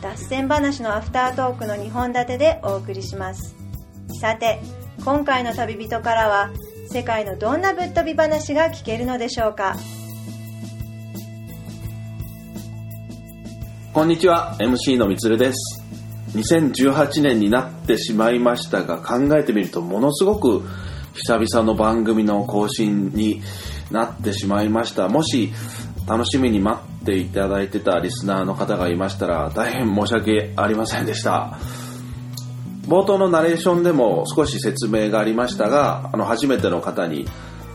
脱線話のアフタートークの2本立てでお送りします。さて今回の旅人からは世界のどんなぶっ飛び話が聞けるのでしょうか？こんにちは MC のみつるです。2018年になってしまいましたが考えてみるとものすごく久々の番組の更新になってしまいました。もし楽しみに待っていただいてたリスナーの方がいましたら大変申し訳ありませんでした。冒頭のナレーションでも少し説明がありましたがあの初めての方に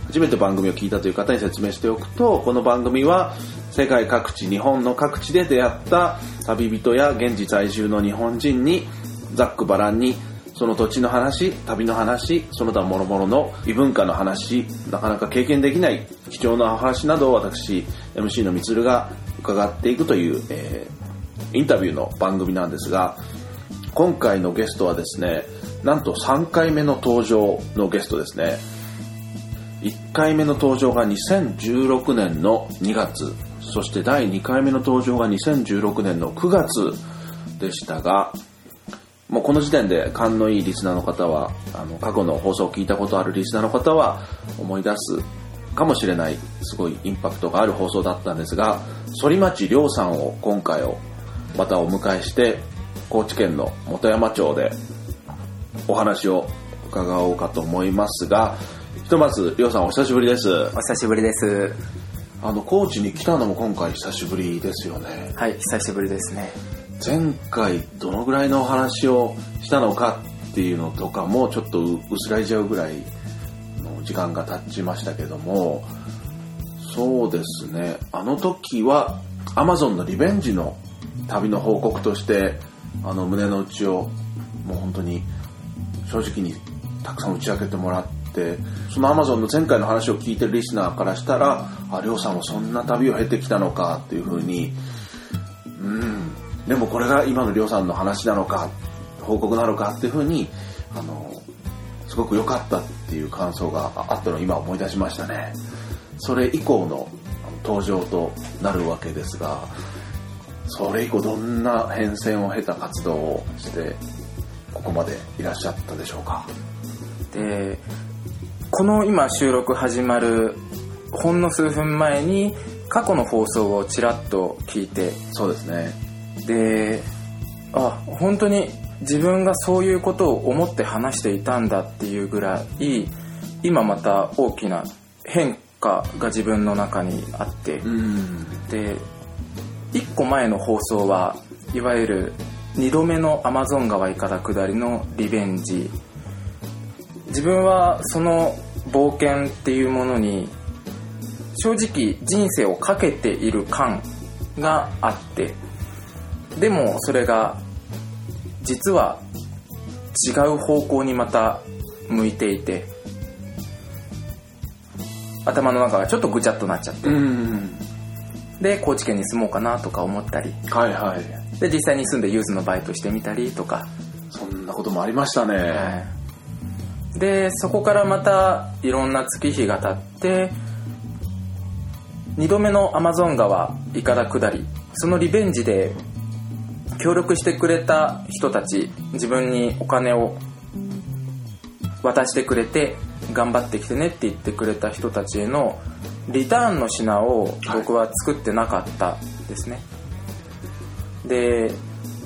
初めて番組を聞いたという方に説明しておくとこの番組は世界各地日本の各地で出会った旅人や現地在住の日本人にざっくばらんにその土地の話旅の話その他諸々の異文化の話なかなか経験できない貴重なお話などを私 MC のみつるが伺っていくという、えー、インタビューの番組なんですが今回のゲストはですねなんと3回目の登場のゲストですね。1回目の登場が2016年の2月そして第2回目の登場が2016年の9月でしたがもうこの時点で勘のいいリスナーの方はあの過去の放送を聞いたことあるリスナーの方は思い出すかもしれないすごいインパクトがある放送だったんですが反町亮さんを今回をまたお迎えして高知県の本山町でお話を伺おうかと思いますがひとまず亮さんお久しぶりです。お久しぶりです。あの高知に来たのも今回久しぶりですよね。はい久しぶりですね前回どのぐらいのお話をしたのかっていうのとかもちょっと薄らいじゃうぐらいの時間が経ちましたけどもそうですね。あの時は Amazon のリベンジの旅の報告としてあの胸の内をもう本当に正直にたくさん打ち明けてもらってその Amazon の前回の話を聞いてるリスナーからしたらありょうさんはそんな旅を経てきたのかっていうふうにでもこれが今のりょうさんの話なのか報告なのかっていうふうにあのすごく良かったっていう感想があったのを今思い出しましたね。それ以降の登場となるわけですがそれ以降どんな変遷を経た活動をしてここまでいらっしゃったでしょうか？でこの今収録始まるほんの数分前に過去の放送をちらっと聞いてそうですねであ本当に自分がそういうことを思って話していたんだっていうぐらい今また大きな変化が自分の中にあってで1個前の放送はいわゆる2度目のアマゾン川いかだ下りのリベンジ。自分はその冒険っていうものに正直人生をかけている感があってでもそれが実は違う方向にまた向いていて頭の中がちょっとぐちゃっとなっちゃってで高知県に住もうかなとか思ったりはいはい。で実際に住んでユーズのバイトしてみたりとか。そんなこともありましたね、はい。でそこからまたいろんな月日が経って2度目のアマゾン川いかだ下りそのリベンジで協力してくれた人たち自分にお金を渡してくれて頑張ってきてねって言ってくれた人たちへのリターンの品を僕は作ってなかったですね、で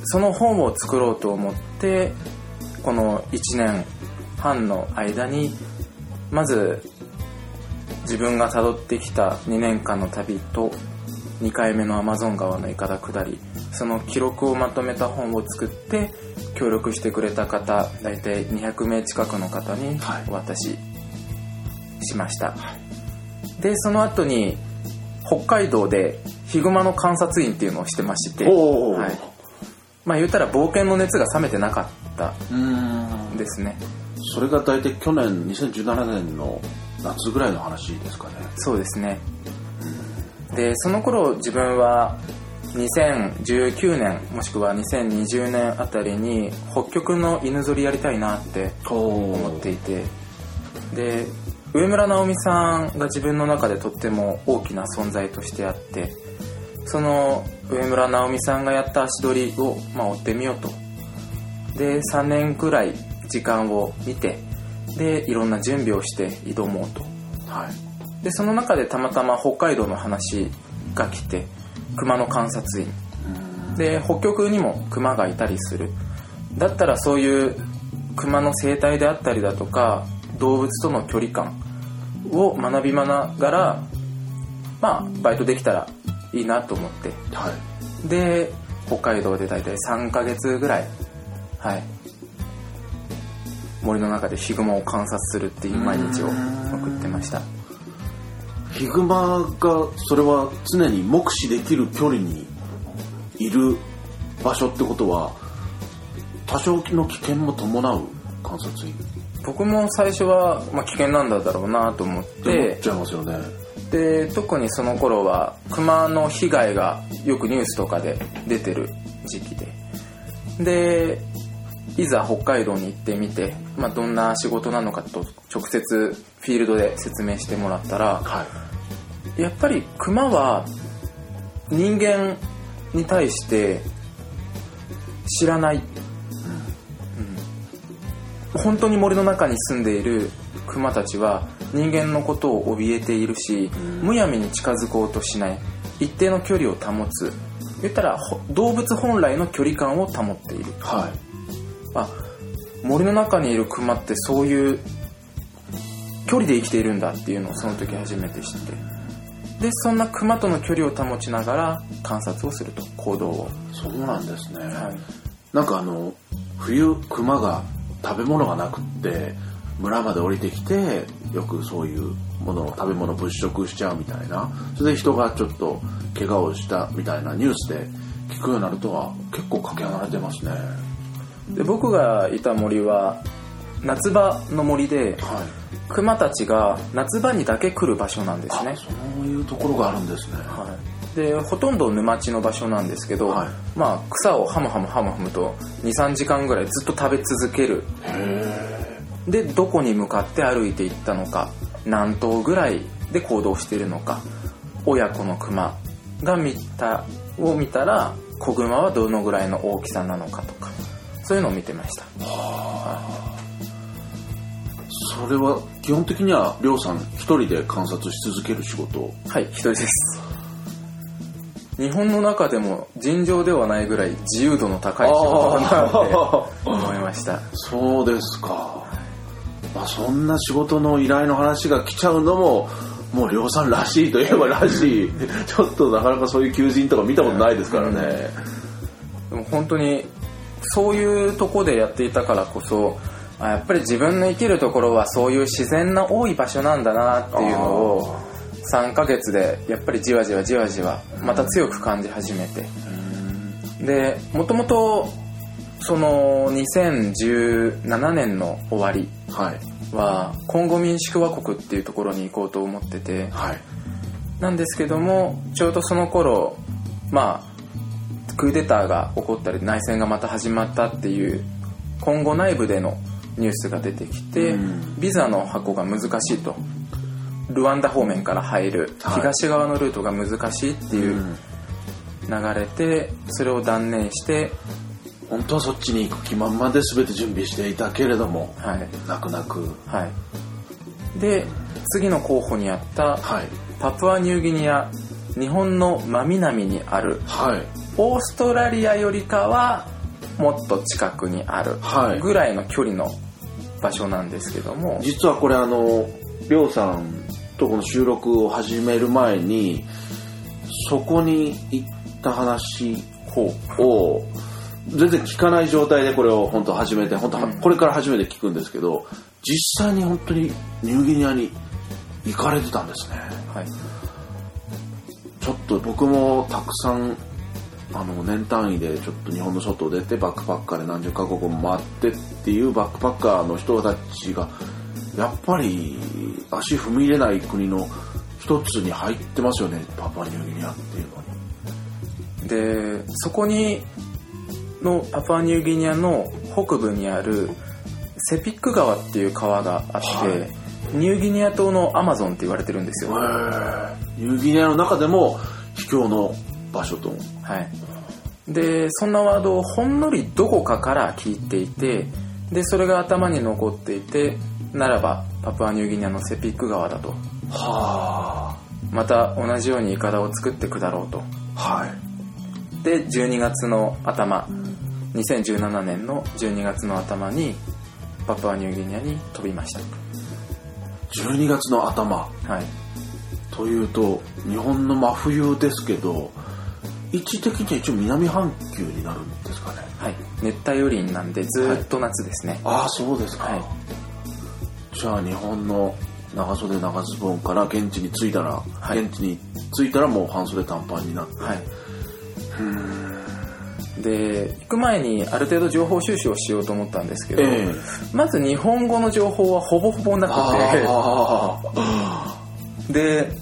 その本を作ろうと思ってこの1年半の間にまず自分が辿ってきた2年間の旅と2回目のアマゾン川のいかだ下りその記録をまとめた本を作って協力してくれた方大体200名近くの方にお渡ししました、でその後に北海道でヒグマの観察員っていうのをしてまして、はい、まあ言ったら冒険の熱が冷めてなかったうん。ですね。それが大体去年2017年の夏ぐらいの話ですかね。そうですね。でその頃自分は2019年もしくは2020年あたりに北極の犬ぞりやりたいなって思思っていて。で上村直美さんが自分の中でとっても大きな存在としてあってその上村直美さんがやった足取りを、まあ、追ってみようと。で3年くらい時間を見てでいろんな準備をして挑もうと。はい。でその中でたまたま北海道の話が来て熊の観察員。で北極にも熊がいたりする。だったらそういう熊の生態であったりだとか動物との距離感を学びながらまあバイトできたらいいなと思って。はい。で北海道で大体3ヶ月ぐらいはい。森の中でヒグマを観察するっていう毎日を送ってましたヒグマがそれは常に目視できる距離にいる場所ってことは多少の危険も伴う観察員僕も最初は、まあ、危険なんだろうなと思っって。思ってちゃいますよね。で特にその頃は熊の被害がよくニュースとかで出てる時期で。でいざ北海道に行ってみて、まあ、どんな仕事なのかと直接フィールドで説明してもらったらはいやっぱり熊は人間に対して知らない、うん。本当に森の中に住んでいる熊たちは人間のことを怯えているし、むやみに近づこうとしない。一定の距離を保つ。言ったらほ動物本来の距離感を保っている。はい。あ森の中にいるクマってそういう距離で生きているんだっていうのをその時初めて知ってでそんなクマとの距離を保ちながら観察をすると行動を、そうなんですね、はい、なんかあの冬クマが食べ物がなくって村まで降りてきてよくそういうものを食べ物物色しちゃうみたいな。それで人がちょっと怪我をしたみたいなニュースで聞くようになるとは結構かけ離れてますね。で僕がいた森は夏場の森ではいクマたちが夏場にだけ来る場所なんですね。あそういうところがあるんですね。はい、でほとんど沼地の場所なんですけど、はい。まあ草をハムハムハムハムと23時間ぐらいずっと食べ続ける。へでどこに向かって歩いていったのか何頭ぐらいで行動しているのか親子のクマが見たを見たら子グマはどのぐらいの大きさなのかとかそういうのを見てましたそれは基本的にはりょうさん一人で観察し続ける仕事？はい一人です日本の中でも尋常ではないぐらい自由度の高い仕事だなって思いましたそうですか。まあ、そんな仕事の依頼の話が来ちゃうのも、もう量産らしいといえばらしい。ちょっとなかなかそういう求人とか見たことないですからね。でも本当にそういうとこでやっていたからこそあやっぱり自分の生きるところはそういう自然の多い場所なんだなっていうのを3ヶ月でやっぱりじわじわじわじわまた強く感じ始めて。でもともとその2017年の終わりはい。はコンゴ民主共和国っていうところに行こうと思ってて。はい。なんですけどもちょうどその頃まあクーデターが起こったり内戦がまた始まったっていう今後内部でのニュースが出てきて、うん。ビザの箱が難しいと。ルワンダ方面から入る。はい。東側のルートが難しいっていう流れでそれを断念して、本当はそっちに行く気満々で全て準備していたけれども、はい。泣く泣く。はい、で次の候補にあったはい。パプアニューギニア。日本の真南にある。はい。オーストラリアよりかはもっと近くにあるはい。ぐらいの距離の場所なんですけども、実はこれあの、りょうさんとこの収録を始める前に、そこに行った話を、全然聞かない状態でこれを本当始めて、本当これから初めて聞くんですけど、実際に本当にニューギニアに行かれてたんですね。はい、ちょっと僕もたくさんあの年単位でちょっと日本の外を出てバックパッカーで何十カ国も回ってっていうバックパッカーの人たちがやっぱり足踏み入れない国の一つに入ってますよねパパニューギニアっていうのにでそこにのパプアニューギニアの北部にあるセピック川っていう川があって、はい。ニューギニア島のアマゾンって言われてるんですよ、ニューギニアの中でも秘境の場所と。はい、でそんなワードをほんのりどこかから聞いていてでそれが頭に残っていてならばパプアニューギニアのセピック川だと。はまた同じようにイカダを作っていくだろうと。あはい。で12月の頭2017年の12月の頭にパプアニューギニアに飛びました。12月の頭。はい。というと日本の真冬ですけど位置的には一応南半球になるんですかね。はい。熱帯雨林なんでずーっと夏ですね。ああそうですか、はい。じゃあ日本の長袖長ズボンから現地に着いたら、はい。現地に着いたらもう半袖短パンになって、はい。で行く前にある程度情報収集をしようと思ったんですけど、ええ。まず日本語の情報はほぼほぼなくあてで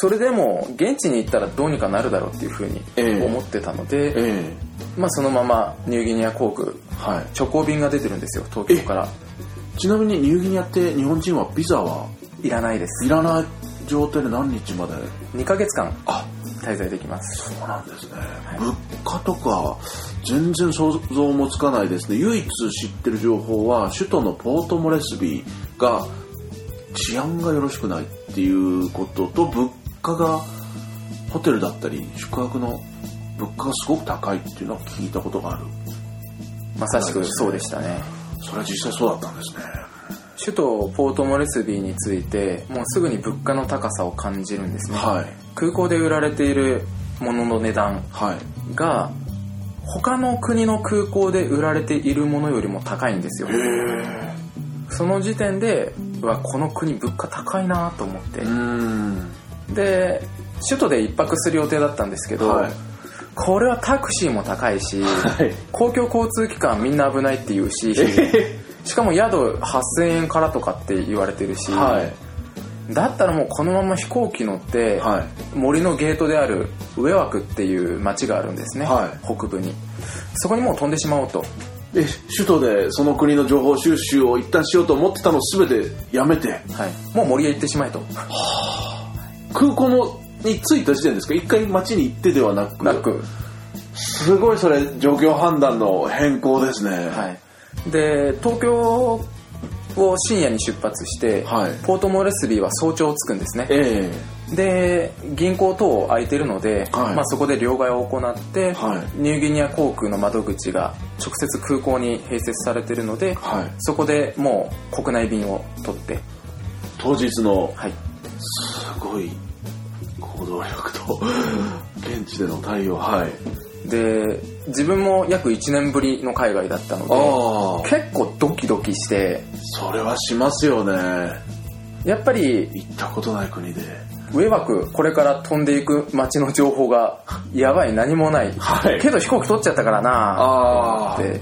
それでも現地に行ったらどうにかなるだろうっていうふうにええ。思ってたので、えまあ、そのままニューギニア航空えはい。直行便が出てるんですよ東京から。ちなみにニューギニアって日本人はビザはいらない？ですいらない状態で何日まで？2ヶ月間あ。滞在できます。そうなんですね、い。物価とか全然想像もつかないですね。唯一知ってる情報は首都のポートモレスビーが治安がよろしくないっていうことと物価がホテルだったり宿泊の物価がすごく高いっていうのは聞いたことがある。まさしくそうでしたね。それは実際そうだったんですね。首都ポートモレスビーについてもうすぐに物価の高さを感じるんですね、はい。空港で売られているものの値段はい。が他の国の空港で売られているものよりも高いんですよ。その時点でうわこの国物価高いなと思ってで首都で一泊する予定だったんですけど、はい。これはタクシーも高いし、はい。公共交通機関みんな危ないって言うし、しかも宿8000円からとかって言われてるし、はい。だったらもうこのまま飛行機乗って、はい。森のゲートであるウェワクっていう町があるんですね、はい。北部に。そこにもう飛んでしまおうと。で首都でその国の情報収集を一旦しようと思ってたのを全てやめて。はい、もう森へ行ってしまえと空港のに着いた時点ですか？一回街に行ってではなく。なく、すごいそれ状況判断の変更ですね。はい、で東京を深夜に出発して、はい。ポートモレスビーは早朝着くんですね。えで銀行等空いてるので、はい。まあ、そこで両替を行って、はい。ニューギニア航空の窓口が直接空港に併設されてるので、はい。そこでもう国内便を取って、当日のはい、すごい行動力と現地での対応はい。で自分も約1年ぶりの海外だったので結構ドキドキして。それはしますよね。やっぱり行ったことない国で。ウェバクこれから飛んでいく街の情報がやばい何もない、はい。けど飛行機取っちゃったからな。って。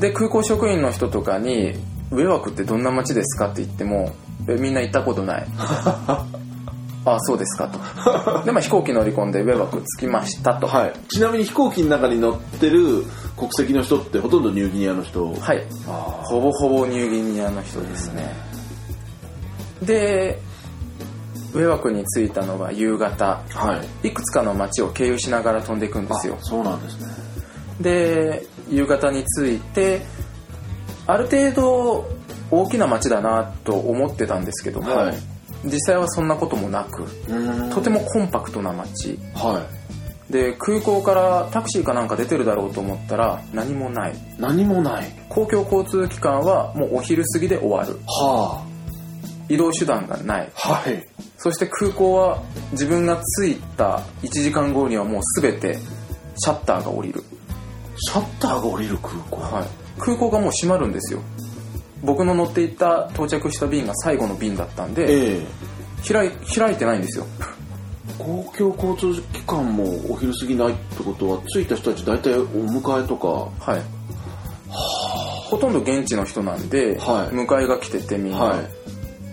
で空港職員の人とかに「ウェバクってどんな街ですか?」って言っても「えみんな行ったことない」ああそうですかと。で、まあ、飛行機乗り込んでウェバク着きましたと。はい。ちなみに飛行機の中に乗ってる国籍の人ってほとんどニューギニアの人？はい。ほぼほぼニューギニアの人ですね。でウェバクに着いたのが夕方。はい。いくつかの街を経由しながら飛んでいくんですよ。あそうなんですね。で夕方に着いてある程度大きな街だなと思ってたんですけども、はい。実際はそんなこともなくとてもコンパクトな街。はい。で空港からタクシーかなんか出てるだろうと思ったら何もない。何もない。公共交通機関はもうお昼過ぎで終わる。は移動手段がない。あはい。そして空港は自分が着いた1時間後にはもう全てシャッターが降りる。シャッターが降りる空港。はい、空港がもう閉まるんですよ僕の乗っていた到着した便が最後の便だったんで、ええ。開い開いてないんですよ。公共交通機関もお昼過ぎないってことは着いた人たち大体お迎えとか。はい。ほとんど現地の人なんで、はい。迎えが来ててみんな、は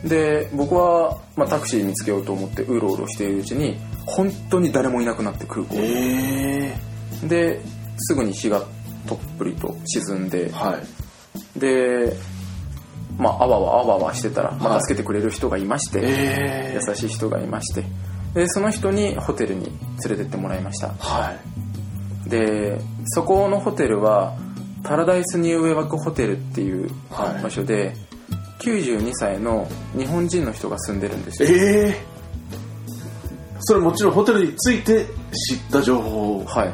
い。で僕は、まあ、タクシー見つけようと思ってうろうろしているうちに本当に誰もいなくなって空港に。えですぐに日がとっぷりと沈んで。えはい。でまああわわあわわしてたら、まあ、はい。助けてくれる人がいまして、ええ。優しい人がいまして。でその人にホテルに連れてってもらいました。はい。でそこのホテルはパラダイスニューウェイワークホテルっていうはい。場所で、92歳の日本人の人が住んでるんですよ。ええ。それもちろんホテルについて知った情報。はい。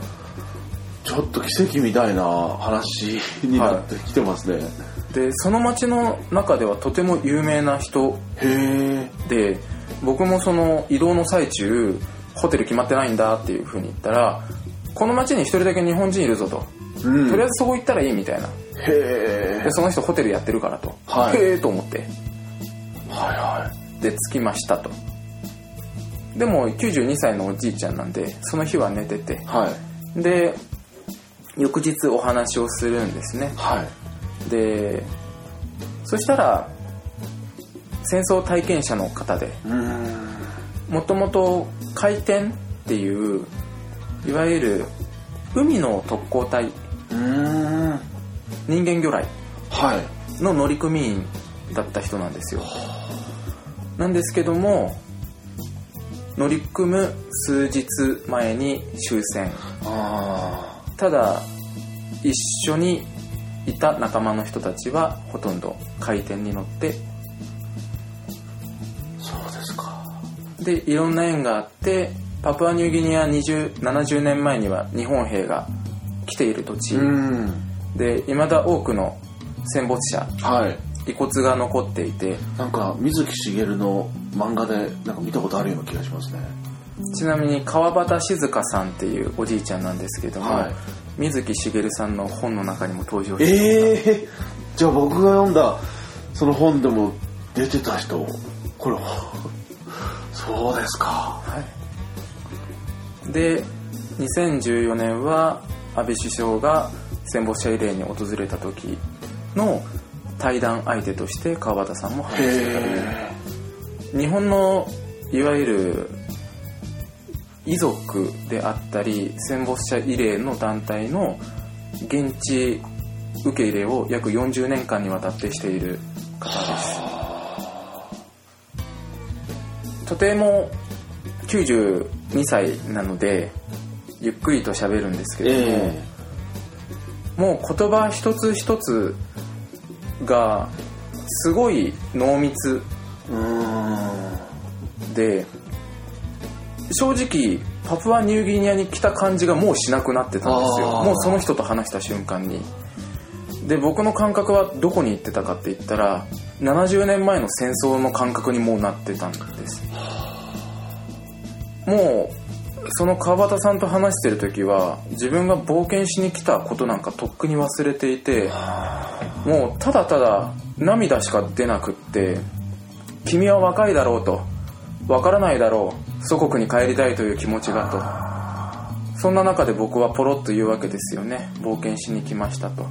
ちょっと奇跡みたいな話になってきてますね、でその町の中ではとても有名な人で僕もその移動の最中ホテル決まってないんだっていうふうに言ったらこの町に一人だけ日本人いるぞと、うん。とりあえずそこ行ったらいいみたいな。へえでその人ホテルやってるからと、はい。へえと思って。はいはで着きましたと。でも92歳のおじいちゃんなんでその日は寝てて。いはい。で翌日お話をするんですね。はいでそしたら戦争体験者の方でうん。もともと海天っていういわゆる海の特攻隊うん。人間魚雷はい。の乗組員だった人なんですよ。なんですけども乗り組む数日前に終戦。あただ一緒にいた仲間の人たちはほとんど回転に乗ってあそうですか。でいろんな縁があってパプアニューギニア20 70年前には日本兵が来ている土地。うん。で未だ多くの戦没者はい。遺骨が残っていてなんか水木しげるの漫画でなんか見たことあるような気がしますね。ちなみに川端静香さんっていうおじいちゃんなんですけども、はい水木しげるさんの本の中にも登場していええじゃあ僕が読んだその本でも出てた人これそうですか。はい、で2014年は安倍首相が戦没者慰霊に訪れた時の対談相手として川端さんも話してたりへ日本のいわゆる遺族であったり戦没者慰霊の団体の現地受け入れを約40年間にわたってしている方です。とても92歳なのでゆっくりと喋るんですけれども、えもう言葉一つ一つがすごい濃密で正直パプアニューギニアに来た感じがもうしなくなってたんですよ。もうその人と話した瞬間に。で僕の感覚はどこに行ってたかって言ったら70年前の戦争の感覚にもうなってたんです。もうその川端さんと話してる時は自分が冒険しに来たことなんかとっくに忘れていてもうただただ涙しか出なくって君は若いだろうとわからないだろう祖国に帰りたいという気持ちがと。そんな中で僕はポロッと言うわけですよね。冒険しに来ましたと。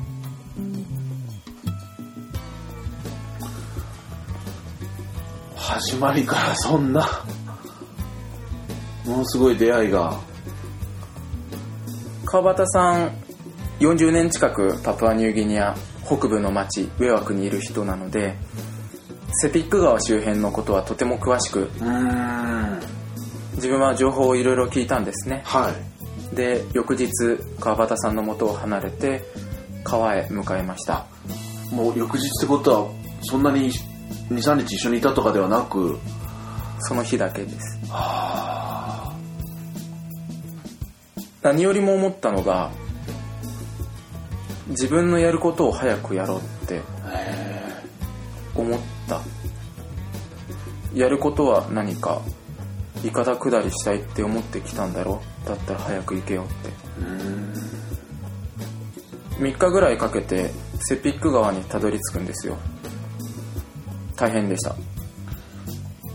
始まりからそんなものすごい出会いが。川端さん40年近くパプアニューギニア北部の町ウェワクにいる人なのでセピック川周辺のことはとても詳しくうん自分は情報をいろいろ聞いたんですね。はい。で翌日川端さんの元を離れて川へ向かいました。もう翌日ってことはそんなに23日一緒にいたとかではなくその日だけです。は何よりも思ったのが自分のやることを早くやろうって思った。やることは何かいかだ下りしたいって思ってきたんだろ？だったら早く行けよって。えうん。3日ぐらいかけてセピック川にたどり着くんですよ。大変でした。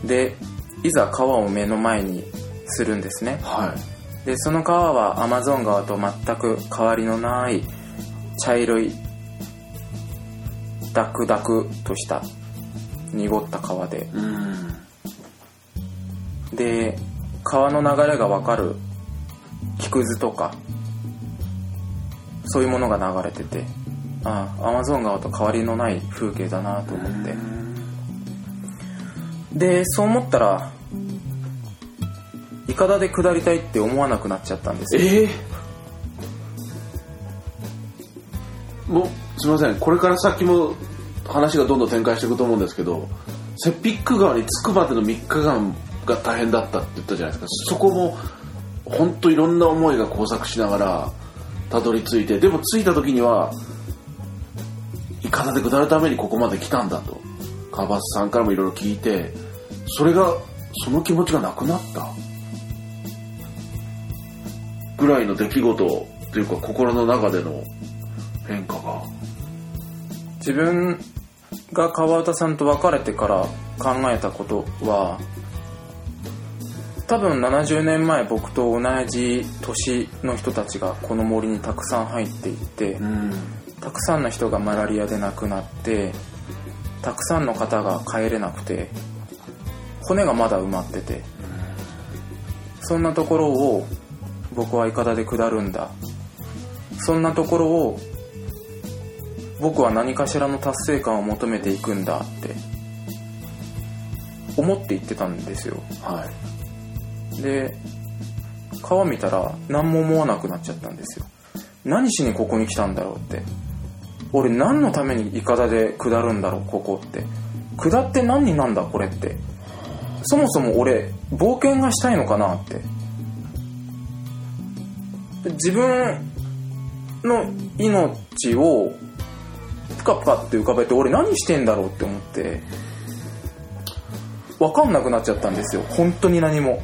でいざ川を目の前にするんですね。はい。でその川はアマゾン川と全く変わりのない茶色いダクダクとした濁った川で。うんで川の流れがわかる木くずとかそういうものが流れててああアマゾン川と変わりのない風景だなと思って。でそう思ったらいかだで下りたいって思わなくなっちゃったんですよ。ええもうすいません。これから先も話がどんどん展開していくと思うんですけどセピック川に着くまでの3日間が大変だったって言ったじゃないですか。そこも本当いろんな思いが交錯しながらたどり着いてでも着いた時にはいかだで下るためにここまで来たんだと。川端さんからもいろいろ聞いてそれがその気持ちがなくなった。ぐらいの出来事というか心の中での変化が。自分が川端さんと別れてから考えたことは多分70年前僕と同じ年の人たちがこの森にたくさん入っていってうん。たくさんの人がマラリアで亡くなってたくさんの方が帰れなくて骨がまだ埋まっててそんなところを僕はイカダで下るんだ。そんなところを僕は何かしらの達成感を求めていくんだって思って言ってたんですよ。はいで川見たら何も思わなくなっちゃったんですよ。何しにここに来たんだろうって。俺何のためにイカダで下るんだろうここって。下って何になんだこれって。そもそも俺冒険がしたいのかなって。自分の命をプカプカって浮かべて俺何してんだろうって思って分かんなくなっちゃったんですよ。本当に何も。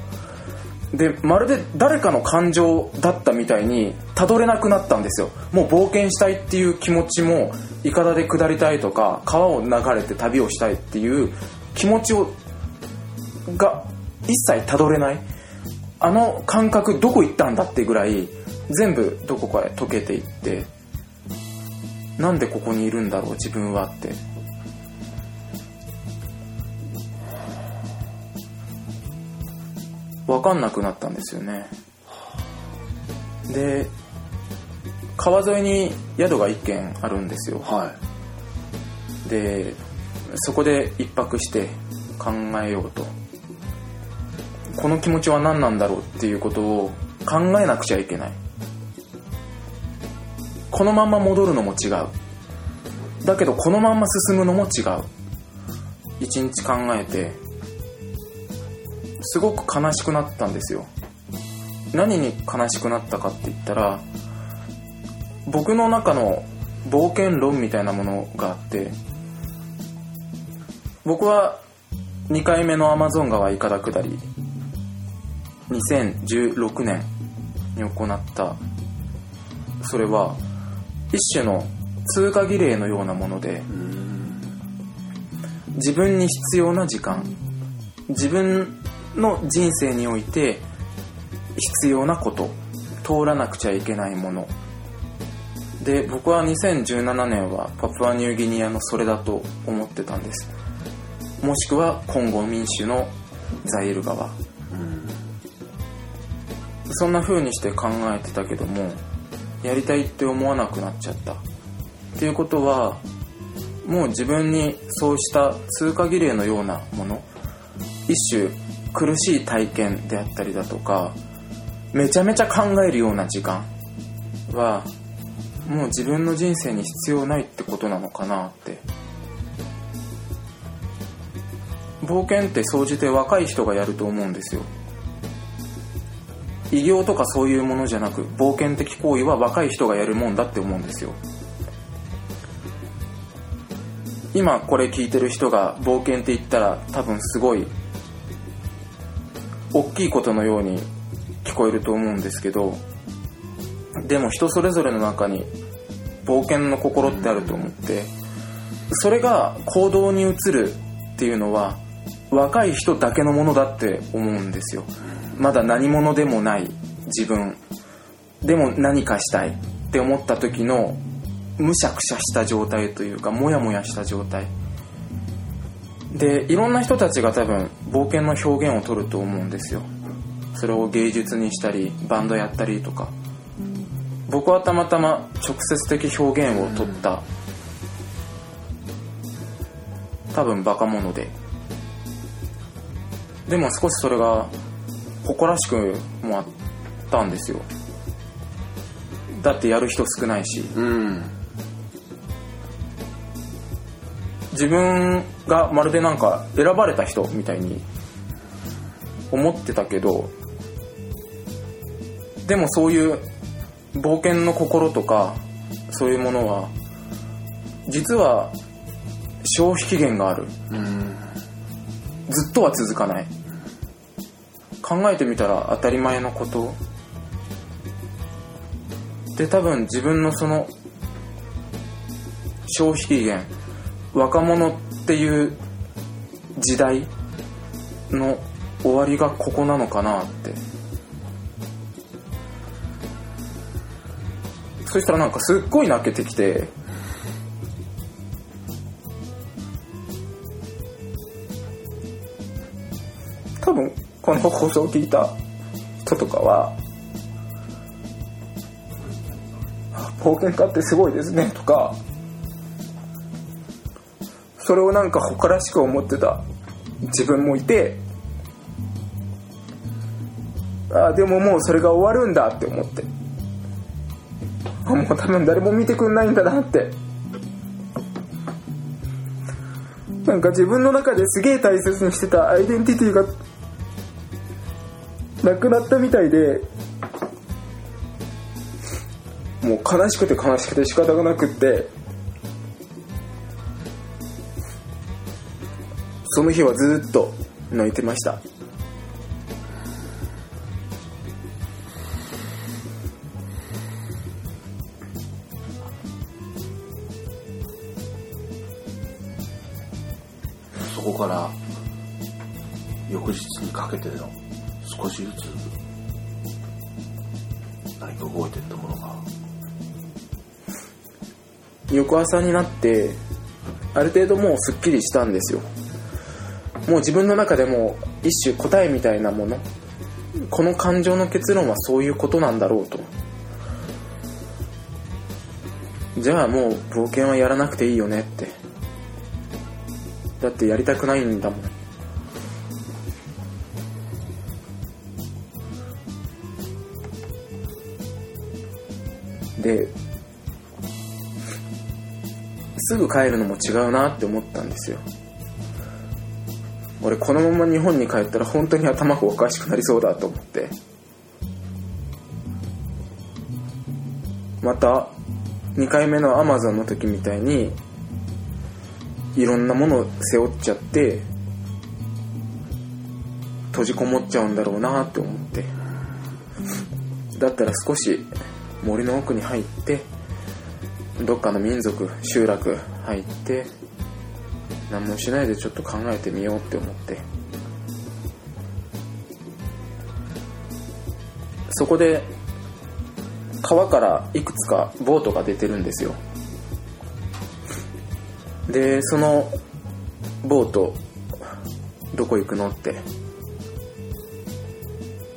でまるで誰かの感情だったみたいにたどれなくなったんですよ。もう冒険したいっていう気持ちもいかだで下りたいとか川を流れて旅をしたいっていう気持ちをが一切たどれない。あの感覚どこ行ったんだってぐらい全部どこかへ溶けていってなんでここにいるんだろう自分はって。分かんなくなったんですよね。で川沿いに宿が1軒あるんですよ。はでそこで一泊して考えようと。この気持ちは何なんだろうっていうことを考えなくちゃいけない。このまんま戻るのも違う。だけどこのまんま進むのも違う。一日考えてすごく悲しくなったんですよ。何に悲しくなったかって言ったら僕の中の冒険論みたいなものがあって僕は2回目のアマゾン川いかだ下り2016年に行った。それは一種の通過儀礼のようなもので自分に必要な時間自分の人生において必要なこと。通らなくちゃいけないもの。で僕は2017年はパプアニューギニアのそれだと思ってたんです。もしくはコンゴ民主のザイール川。そんな風にして考えてたけどもやりたいって思わなくなっちゃった。っていうことはもう自分にそうした通過儀礼のようなもの一種苦しい体験であったりだとかめちゃめちゃ考えるような時間はもう自分の人生に必要ないってことなのかなって。冒険って総じて若い人がやると思うんですよ。偉業とかそういうものじゃなく冒険的行為は若い人がやるもんだって思うんですよ。今これ聞いてる人が冒険って言ったら多分すごい大きいことのように聞こえると思うんですけどでも人それぞれの中に冒険の心ってあると思ってそれが行動に移るっていうのは若い人だけのものだって思うんですよ。まだ何者でもない自分。でも何かしたいって思った時のむしゃくしゃした状態というかモヤモヤした状態。でいろんな人たちが多分冒険の表現を取ると思うんですよ。それを芸術にしたりバンドやったりとか。僕はたまたま直接的表現を取った多分バカ者で。でも少しそれが誇らしくもあったんですよ。だってやる人少ないし。うん自分がまるでなんか選ばれた人みたいに思ってたけどでもそういう冒険の心とかそういうものは実は消費期限がある。うん。ずっとは続かない。考えてみたら当たり前のこと。で多分自分のその消費期限若者っていう時代の終わりがここなのかなって。そしたらなんかすっごい泣けてきて多分この放送を聞いた人とかは冒険家ってすごいですねとかそれをなんか誇らしく思ってた自分もいてあでももうそれが終わるんだって思って。あもう多分誰も見てくんないんだなって。なんか自分の中ですげえ大切にしてたアイデンティティがなくなったみたいでもう悲しくて悲しくて仕方がなくってその日はずっと泣いてました。そこから翌日にかけての少しずつ何か動いていったものが。翌朝になってある程度もうすっきりしたんですよもう自分の中でも一種答えみたいなものこの感情の結論はそういうことなんだろうと。じゃあもう冒険はやらなくていいよねって。だってやりたくないんだもん。ですぐ帰るのも違うなって思ったんですよ。俺このまま日本に帰ったら本当に頭がおかしくなりそうだと思って。また2回目のアマゾンの時みたいにいろんなものを背負っちゃって閉じこもっちゃうんだろうなって思って。だったら少し森の奥に入ってどっかの民族集落入って何もしないでちょっと考えてみようって思って。そこで川からいくつかボートが出てるんですよ。でそのボートどこ行くのって。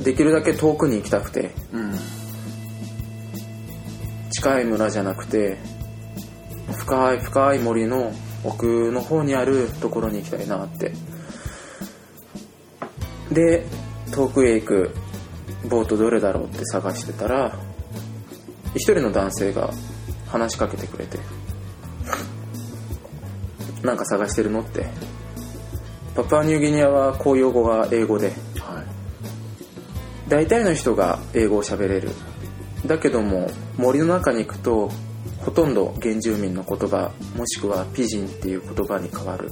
できるだけ遠くに行きたくて。うん。近い村じゃなくて深い深い森の奥の方にあるところに行きたいなって。で遠くへ行くボートどれだろうって探してたら一人の男性が話しかけてくれて「なんか探してるの?」って。パプアニューギニアは公用語が英語で。はい。大体の人が英語を喋れる。だけども森の中に行くとほとんど原住民の言葉もしくはピジンっていう言葉に変わる。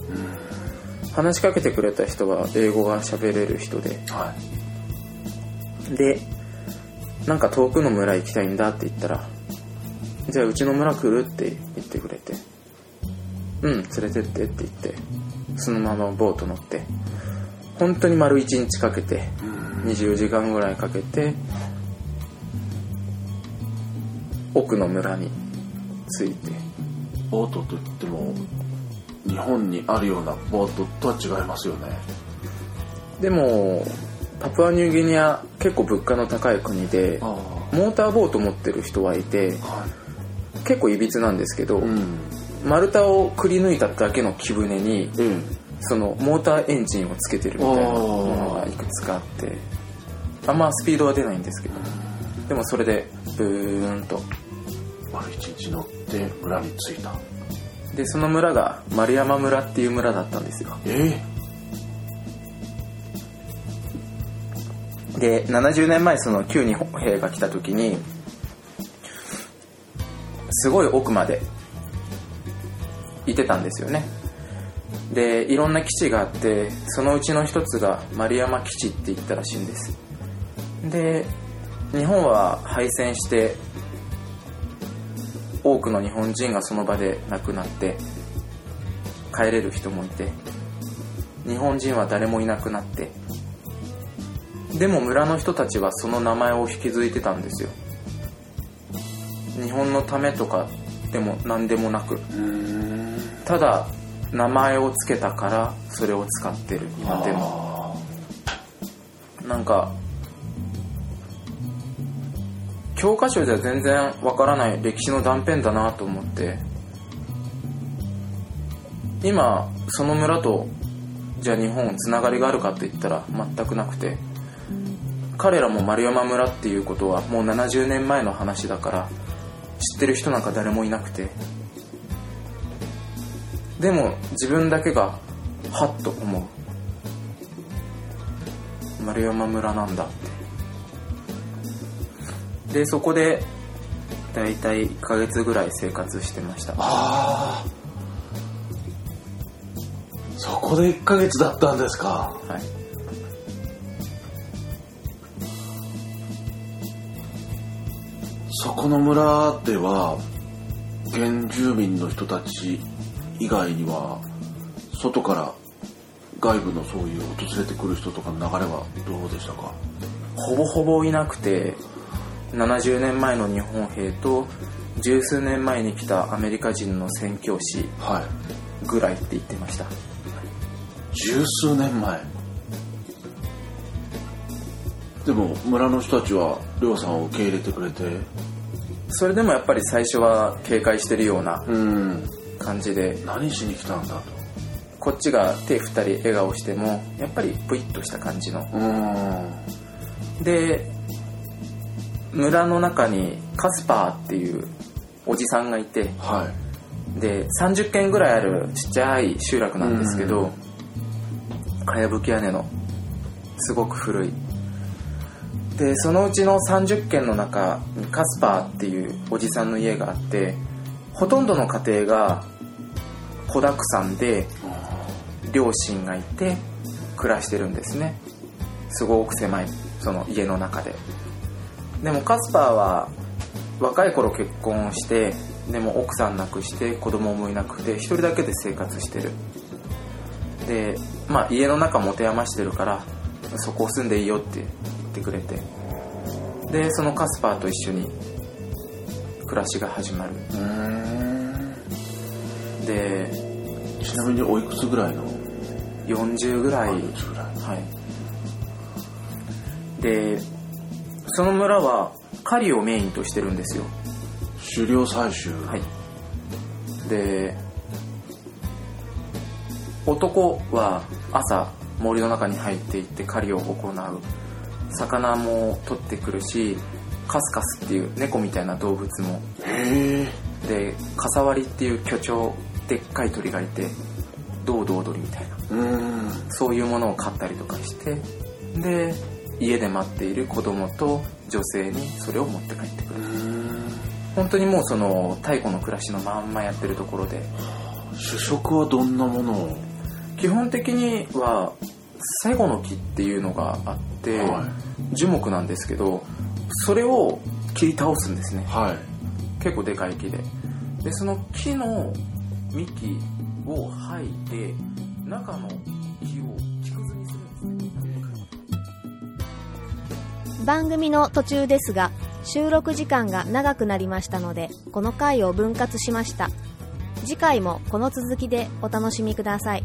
話しかけてくれた人は英語が喋れる人で。はい。でなんか遠くの村行きたいんだって言ったらじゃあうちの村来るって言ってくれて。うん連れてってって言ってそのままボート乗って。本当に丸1日かけて24時間ぐらいかけて奥の村に着いてボートといっても日本にあるようなボートとは違いますよね。でもパプアニューギニア結構物価の高い国であモーターボート持ってる人はいてあは結構いびつなんですけど、いうん。丸太をくり抜いただけの木舟にえそのモーターエンジンをつけてるみたいなものがいくつかあってあんまスピードは出ないんですけどでもそれでブーンと。え丸一日乗って村に着いた。でその村が丸山村っていう村だったんですよ。えで70年前その旧日本兵が来た時にすごい奥までいてたんですよね。でいろんな基地があってそのうちの一つが丸山基地って言ったらしいんです。で日本は敗戦して多くの日本人がその場で亡くなって帰れる人もいて日本人は誰もいなくなってでも村の人たちはその名前を引き継いでたんですよ。日本のためとかでも何でもなくただ名前を付けたからそれを使ってる今でもなんか教科書じゃ全然わからない歴史の断片だなと思って。今その村とじゃあ日本つながりがあるかって言ったら全くなくて。彼らも丸山村っていうことはもう70年前の話だから知ってる人なんか誰もいなくて。でも自分だけがはっと思う。丸山村なんだって。でそこで大体1ヶ月ぐらい生活してました。ああそこで1ヶ月だったんですか？はい。そこの村では原住民の人たち以外には外から外部のそういう訪れてくる人とかの流れはどうでしたか？ほぼほぼいなくて70年前の日本兵と十数年前に来たアメリカ人の宣教師はい。ぐらいって言ってました。十数年前。でも村の人たちは亮さんを受け入れてくれて。それでもやっぱり最初は警戒してるようなうん。感じで。何しに来たんだと。こっちが手振ったり笑顔してもやっぱりプイッとした感じの。うん。で村の中にカスパーっていうおじさんがいてはい。で30軒ぐらいあるちっちゃい集落なんですけどかやぶき屋根のすごく古い。でそのうちの30軒の中にカスパーっていうおじさんの家があってほとんどの家庭が子だくさんで両親がいて暮らしてるんですね。すごく狭いその家の中ででもカスパーは若い頃結婚してでも奥さん亡くして子供もいなくて一人だけで生活してる。でまあ家の中持て余してるからそこ住んでいいよって言ってくれて。でそのカスパーと一緒に暮らしが始まる。うん。でちなみにおいくつぐらいの？40ぐらい。おいくつぐらい？はい。でその村は狩りをメインとしてるんですよ。狩猟採集。はい。で男は朝森の中に入っていって狩りを行う。魚も取ってくるしカスカスっていう猫みたいな動物も。へえ。でカサワリっていう巨鳥でっかい鳥がいてドードー鳥みたいな。うん。そういうものを買ったりとかして。で家で待っている子供と女性にそれを持って帰ってくる。本当にもうその太古の暮らしのまんまやってるところで。主食はどんなものを？基本的にはセゴの木っていうのがあって、は樹木なんですけどそれを切り倒すんですね。はい。結構でかい木で。でその木の幹を剥いて中の木を番組の途中ですが収録時間が長くなりましたのでこの回を分割しました。次回もこの続きでお楽しみください。